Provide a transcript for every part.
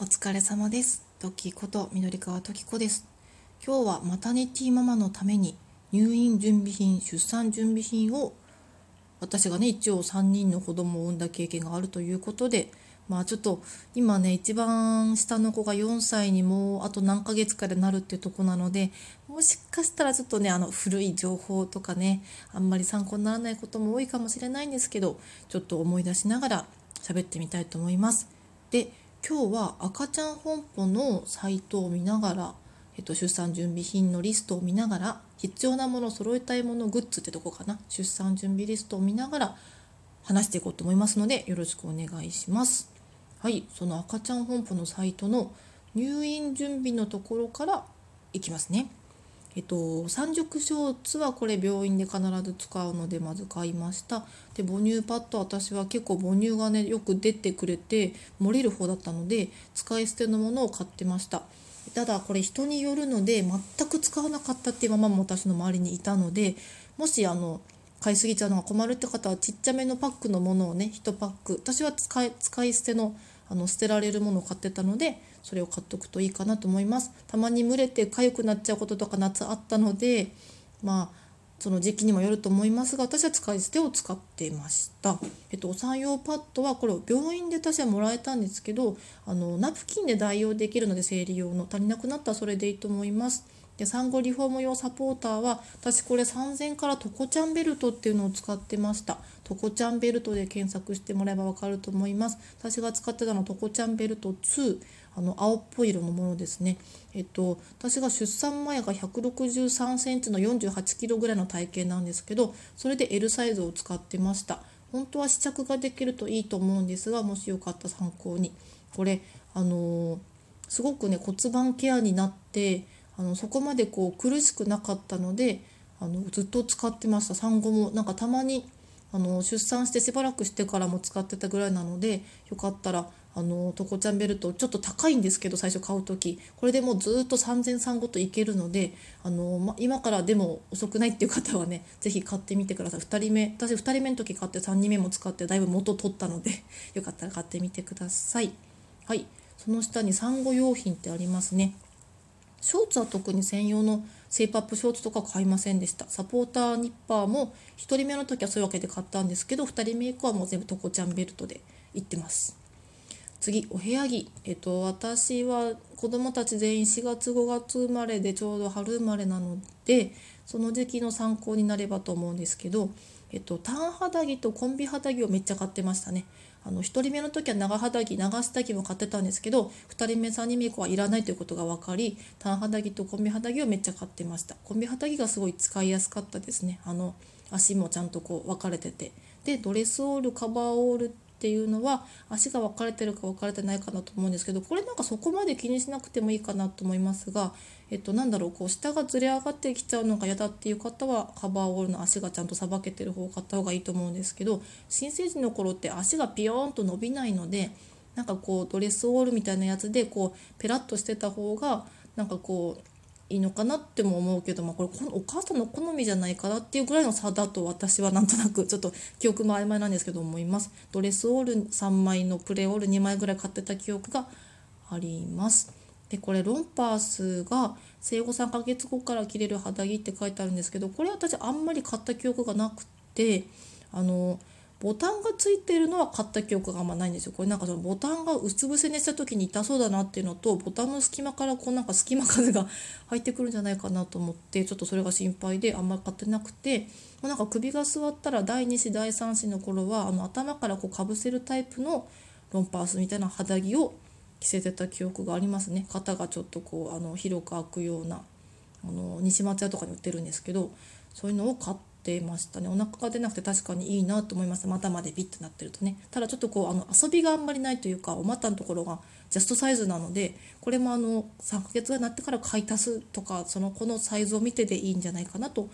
お疲れ様です。トキこと緑川トキ子です。今日はマタニティママのために入院準備品、出産準備品を私がね一応3人の子供を産んだ経験があるということでまあちょっと今ね一番下の子が4歳にもうあと何ヶ月かでなるっていうとこなのでもしかしたらちょっとねあの古い情報とかねあんまり参考にならないことも多いかもしれないんですけどちょっと思い出しながら喋ってみたいと思います。で今日は赤ちゃん本舗のサイトを見ながら、えっと、出産準備品のリストを見ながら必要なもの揃えたいものグッズってとこかな出産準備リストを見ながら話していこうと思いますのでよろしくお願いします。はいその赤ちゃん本舗のサイトの入院準備のところからいきますね。えっと、三熟ショーツはこれ病院で必ず使うのでまず買いました。で母乳パッド私は結構母乳がねよく出てくれて漏れる方だったので使い捨てのものを買ってました。ただこれ人によるので全く使わなかったっていうママも私の周りにいたのでもしあの買いすぎちゃうのが困るって方はちっちゃめのパックのものをね1パック。私は使い使い捨てのあの捨てられるものを買ってたのでそれを買っとくといいかなと思います。たまに蒸れて痒くなっちゃうこととか夏あったのでまあその時期にもよると思いますが私は使い捨てを使っていました、えっと、お産用パッドはこれを病院で私はもらえたんですけどあのナプキンで代用できるので生理用の足りなくなったらそれでいいと思います。で産後リフォーム用サポーターは私これ3000からトコちゃんベルトっていうのを使ってました。トコちゃんベルトで検索してもらえば分かると思います。私が使ってたのトコちゃんベルト2あの青っぽい色のものですね。えっと私が出産前が163センチの48キロぐらいの体型なんですけどそれで L サイズを使ってました。本当は試着ができるといいと思うんですがもしよかったら参考に。これあのーすごくね骨盤ケアになってあのそこまでこう苦しくなかったのであのずっと使ってました産後もなんかたまにあの出産してしばらくしてからも使ってたぐらいなのでよかったらあのトコちゃんベルトちょっと高いんですけど最初買う時これでもうずっと3000産後といけるのであの、ま、今からでも遅くないっていう方はね是非買ってみてください2人目私2人目の時買って3人目も使ってだいぶ元取ったのでよかったら買ってみてください。はいその下に産後用品ってありますね。ショーツは特に専用のセイパップショーツとか買いませんでした。サポーターニッパーも1人目の時はそういうわけで買ったんですけど、2人目以降はもう全部トコちゃんベルトで行ってます。次、お部屋着。えっと、私は子供たち全員4月5月生まれでちょうど春生まれなので、その時期の参考になればと思うんですけど、えっと、単肌着とコンビ肌着をめっちゃ買ってましたね。あの1人目の時は長肌着長下着も買ってたんですけど2人目3人目以降はいらないということが分かり単肌着とコンビ肌着をめっちゃ買ってました。コンビ肌着がすごい使いやすかったですね。あの足もちゃんとこう分かれてて。でドレスオールカバーオールっていうのは足が分かれてるか分かれてないかなと思うんですけどこれなんかそこまで気にしなくてもいいかなと思いますがえっとなんだろうこう下がずれ上がってきちゃうのが嫌だっていう方はカバーオールの足がちゃんとさばけてる方を買った方がいいと思うんですけど新生児の頃って足がピヨーンと伸びないのでなんかこうドレスオールみたいなやつでこうペラッとしてた方がなんかこういいのかなっても思うけど、まあ、これこのお母さんの好みじゃないかなっていうぐらいの差だと私はなんとなくちょっと記憶も曖昧なんですけど思います。ドレスオール3枚のプレオール2枚ぐらい買ってた記憶があります。でこれロンパースが生後3ヶ月後から着れる肌着って書いてあるんですけどこれ私あんまり買った記憶がなくてあのボタンがついてるのは買った記憶があんまないんですよ。これなんかそのボタンがうつ伏せにした時に痛そうだなっていうのとボタンの隙間からこうなんか隙間風が入ってくるんじゃないかなと思ってちょっとそれが心配であんまり買ってなくてもうなんか首が座ったら第2子第3子の頃はあの頭からこうかぶせるタイプのロンパースみたいな肌着を着せてた記憶がありますね。肩がちょっとこうあの広く開くようなあの西松屋とかに売ってるんですけどそういうのを買って。ましたね。お腹が出なくて確かにいいなと思います股までビッとなってるとね。ただちょっとこうあの遊びがあんまりないというかお股のところがジャストサイズなのでこれもあの3ヶ月になってから買い足すとかその子のサイズを見てでいいんじゃないかなと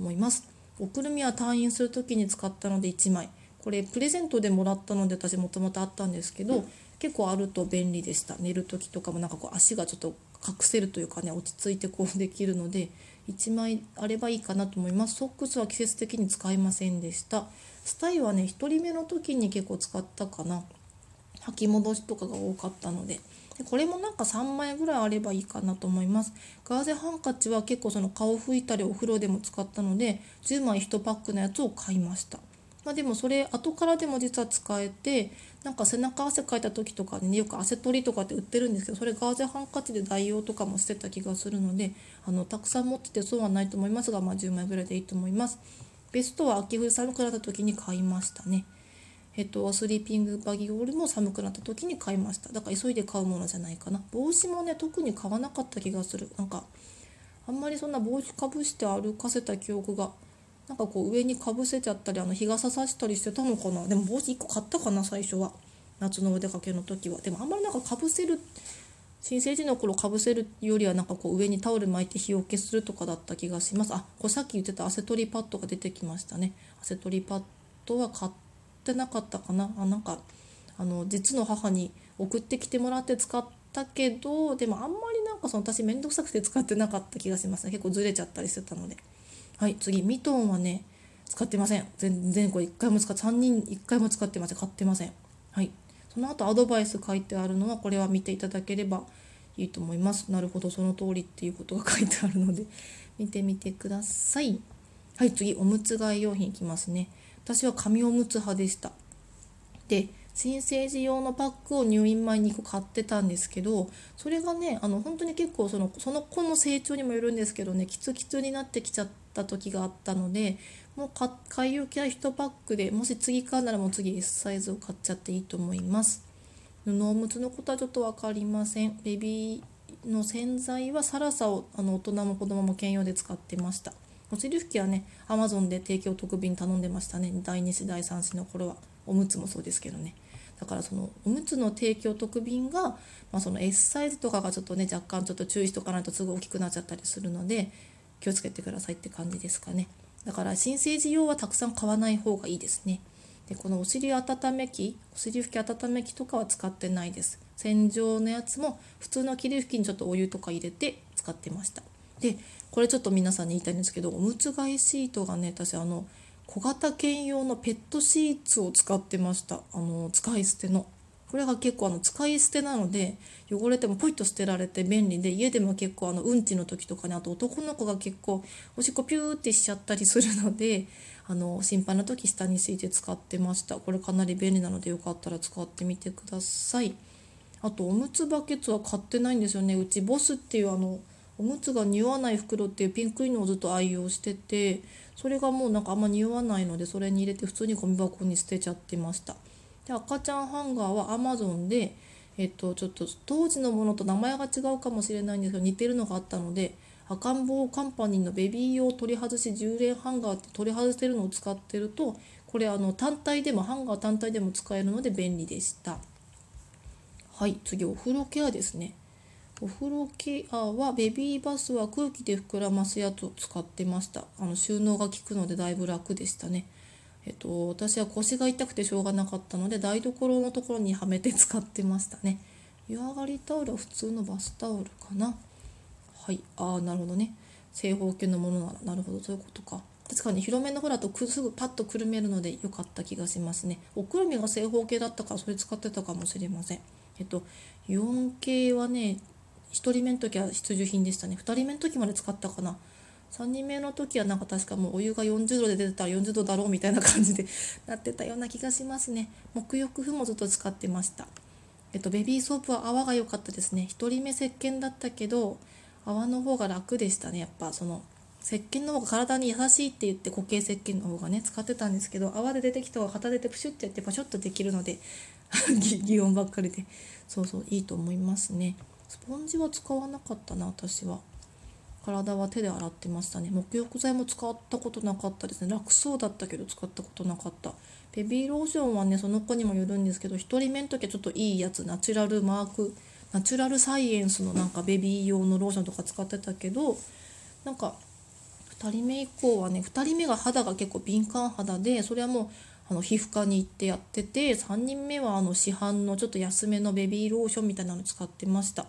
思います。おくるみは退院する時に使ったので1枚。これプレゼントでもらったので私もともとあったんですけど結構あると便利でした。寝る時とかもなんかこう足がちょっと隠せるというかね落ち着いてこうできるので1枚あればいいかなと思います。ソックスは季節的に使いませんでした。スタイはね1人目の時に結構使ったかな。履き戻しとかが多かったので。でこれもなんか3枚ぐらいあればいいかなと思います。ガーゼハンカチは結構その顔拭いたりお風呂でも使ったので10枚1パックのやつを買いました。まあ、でもそれ後からでも実は使えてなんか背中汗かいた時とかに、ね、よく汗取りとかって売ってるんですけどそれガーゼハンカチで代用とかもしてた気がするのであのたくさん持っててそうはないと思いますが、まあ、10枚ぐらいでいいと思います。ベストは秋冬寒くなった時に買いましたね。えっと、スリーピングバギーオールも寒くなった時に買いました。だから急いで買うものじゃないかな。帽子もね特に買わなかった気がする。なんかあんまりそんな帽子かぶして歩かせた記憶がなんかこう上にかぶせちゃったりあの日傘さしたりしてたのかな。でも帽子1個買ったかな最初は。夏のお出かけの時は。でもあんまりなんかかぶせる新生児の頃かぶせるよりはなんかこう上にタオル巻いて日よけするとかだった気がします。あこれさっき言ってた汗取りパッドが出てきましたね。汗取りパッドは買ってなかったかな。あなんかあの実の母に送ってきてもらって使ったけどでもあんまりなんかその私面倒くさくて使ってなかった気がしますね。結構ずれちゃったりしてたので。はい次ミトンはね使ってません。全然これ1回も使って3人1回も使ってません。買ってません。はい。その後アドバイス書いてあるのはこれは見ていただければいいと思います。なるほどその通りっていうことが書いてあるので 見てみてください。はい次おむつ替え用品いきますね。私は紙おむつ派でした。で新生児用のパックを入院前に1個買ってたんですけどそれがねあの本当に結構そのその子の成長にもよるんですけどねキツキツになってきちゃった時があったのでもう買い置きは1パックでもし次買うならもう次 S サイズを買っちゃっていいと思います。布おむつのことはちょっと分かりません。ベビーの洗剤はサラサをあの大人も子供も兼用で使ってました。お尻拭きはね Amazon で提供特便頼んでましたね。第2子第3子の頃は。おむつもそうですけどね。だからそのおむつの提供特便が、まあ、その S サイズとかがちょっとね若干ちょっと注意しとかないとすぐ大きくなっちゃったりするので気をつけてくださいって感じですかね。だから新生児用はたくさん買わない方がいいですね。でこのお尻温め器お尻拭き温め器とかは使ってないです。洗浄のやつも普通の霧拭きにちょっとお湯とか入れて使ってました。でこれちょっと皆さんに言いたいんですけどおむつ替えシートがね私あの小型犬用のペットシーツを使ってました。あの使い捨ての。これが結構あの使い捨てなので汚れてもポイッと捨てられて便利で家でも結構あのうんちの時とかにあと男の子が結構おしっこピューってしちゃったりするので あの心配な時下に敷いて使ってました。これかなり便利なのでよかったら使ってみてください。あとおむつバケツは買ってないんですよね。うちボスっていうあのおむつが匂わない袋っていうピンクいのをずっと愛用しててそれがもうなんかあんま匂わないのでそれに入れて普通にゴミ箱に捨てちゃってました。で赤ちゃんハンガーは Amazon でえっとちょっと当時のものと名前が違うかもしれないんですけど似てるのがあったので赤ん坊カンパニーのベビー用取り外し10連ハンガーって取り外してるのを使ってるとこれあの単体でもハンガー単体でも使えるので便利でした。はい次お風呂ケアですね。お風呂ケアはベビーバスは空気で膨らますやつを使ってました。あの収納が効くのでだいぶ楽でしたね。えっと、私は腰が痛くてしょうがなかったので台所のところにはめて使ってましたね。湯上がりタオルは普通のバスタオルかな。はい。ああなるほどね。正方形のものならなるほど。そういうことか。確かに広めの方だとすぐパッとくるめるので良かった気がしますね。おくるみが正方形だったからそれ使ってたかもしれません。えっと 4K はね1人目の時は必需品でしたね。2人目の時まで使ったかな。3人目の時はなんか確かもうお湯が40度で出てたら40度だろうみたいな感じでなってたような気がしますね。沐浴布もずっと使ってましたえっとベビーソープは泡が良かったですね。1人目石鹸だったけど泡の方が楽でしたね。やっぱその石鹸の方が体に優しいって言って固形石鹸の方がね使ってたんですけど泡で出てきた方が片手でプシュッてやってパショッとできるので 擬音ばっかりで。そうそういいと思いますね。スポンジは使わなかったな私は。体は手で洗ってましたね。沐浴剤も使ったことなかったですね。楽そうだったけど使ったことなかった。ベビーローションはねその子にもよるんですけど1人目の時はちょっといいやつナチュラルマークナチュラルサイエンスのなんかベビー用のローションとか使ってたけどなんか2人目以降はね2人目が肌が結構敏感肌でそれはもうあの皮膚科に行ってやってて3人目はあの市販のちょっと安めのベビーローションみたいなの使ってました。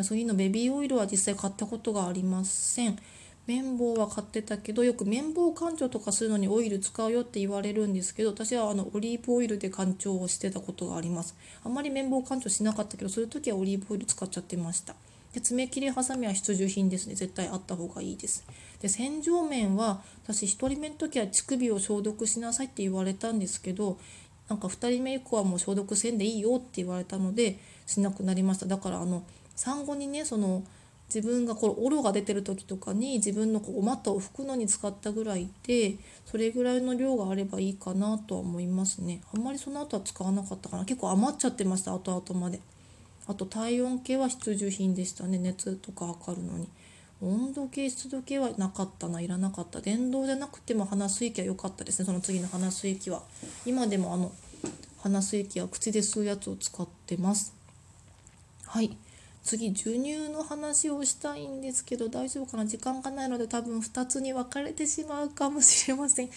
そういうのベビーオイルは実際買ったことがありません。綿棒は買ってたけどよく綿棒干潮とかするのにオイル使うよって言われるんですけど私はあのオリーブオイルで干潮をしてたことがあります。あんまり綿棒干潮しなかったけどそういう時はオリーブオイル使っちゃってました。で爪切りハサミは必需品ですね。絶対あった方がいいです。で洗浄面は私1人目の時は乳首を消毒しなさいって言われたんですけどなんか2人目以降はもう消毒せんでいいよって言われたのでしなくなりました。だからあの産後にねその自分がこれオロが出てる時とかに自分のこうお股を拭くのに使ったぐらいでそれぐらいの量があればいいかなとは思いますね。あんまりその後は使わなかったかな。結構余っちゃってました後々まで。あと体温計は必需品でしたね。熱とか測るのに。温度計湿度計はなかったな。いらなかった。電動じゃなくても鼻水器は良かったですね。その次の鼻水器は。今でもあの鼻水器は口で吸うやつを使ってます。はい。次授乳の話をしたいんですけど大丈夫かな？時間がないので多分2つに分かれてしまうかもしれません。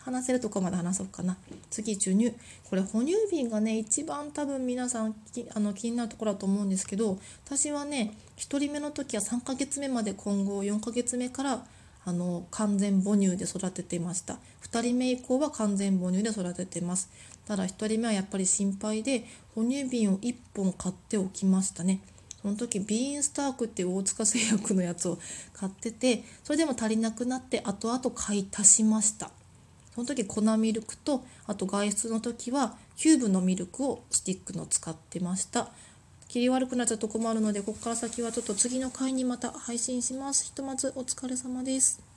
話せるとこまで話そうかな。次授乳。これ哺乳瓶がね一番多分皆さんあの気になるところだと思うんですけど私はね1人目の時は3ヶ月目まで今後4ヶ月目からあの完全母乳で育ててました。2人目以降は完全母乳で育ててます。ただ1人目はやっぱり心配で哺乳瓶を1本買っておきましたね。その時ビーンスタークっていう大塚製薬のやつを買っててそれでも足りなくなって後々買い足しました。その時粉ミルクとあと外出の時はキューブのミルクをスティックの使ってました。切り悪くなっちゃうと困るのでここから先はちょっと次の回にまた配信します。ひとまずお疲れ様です。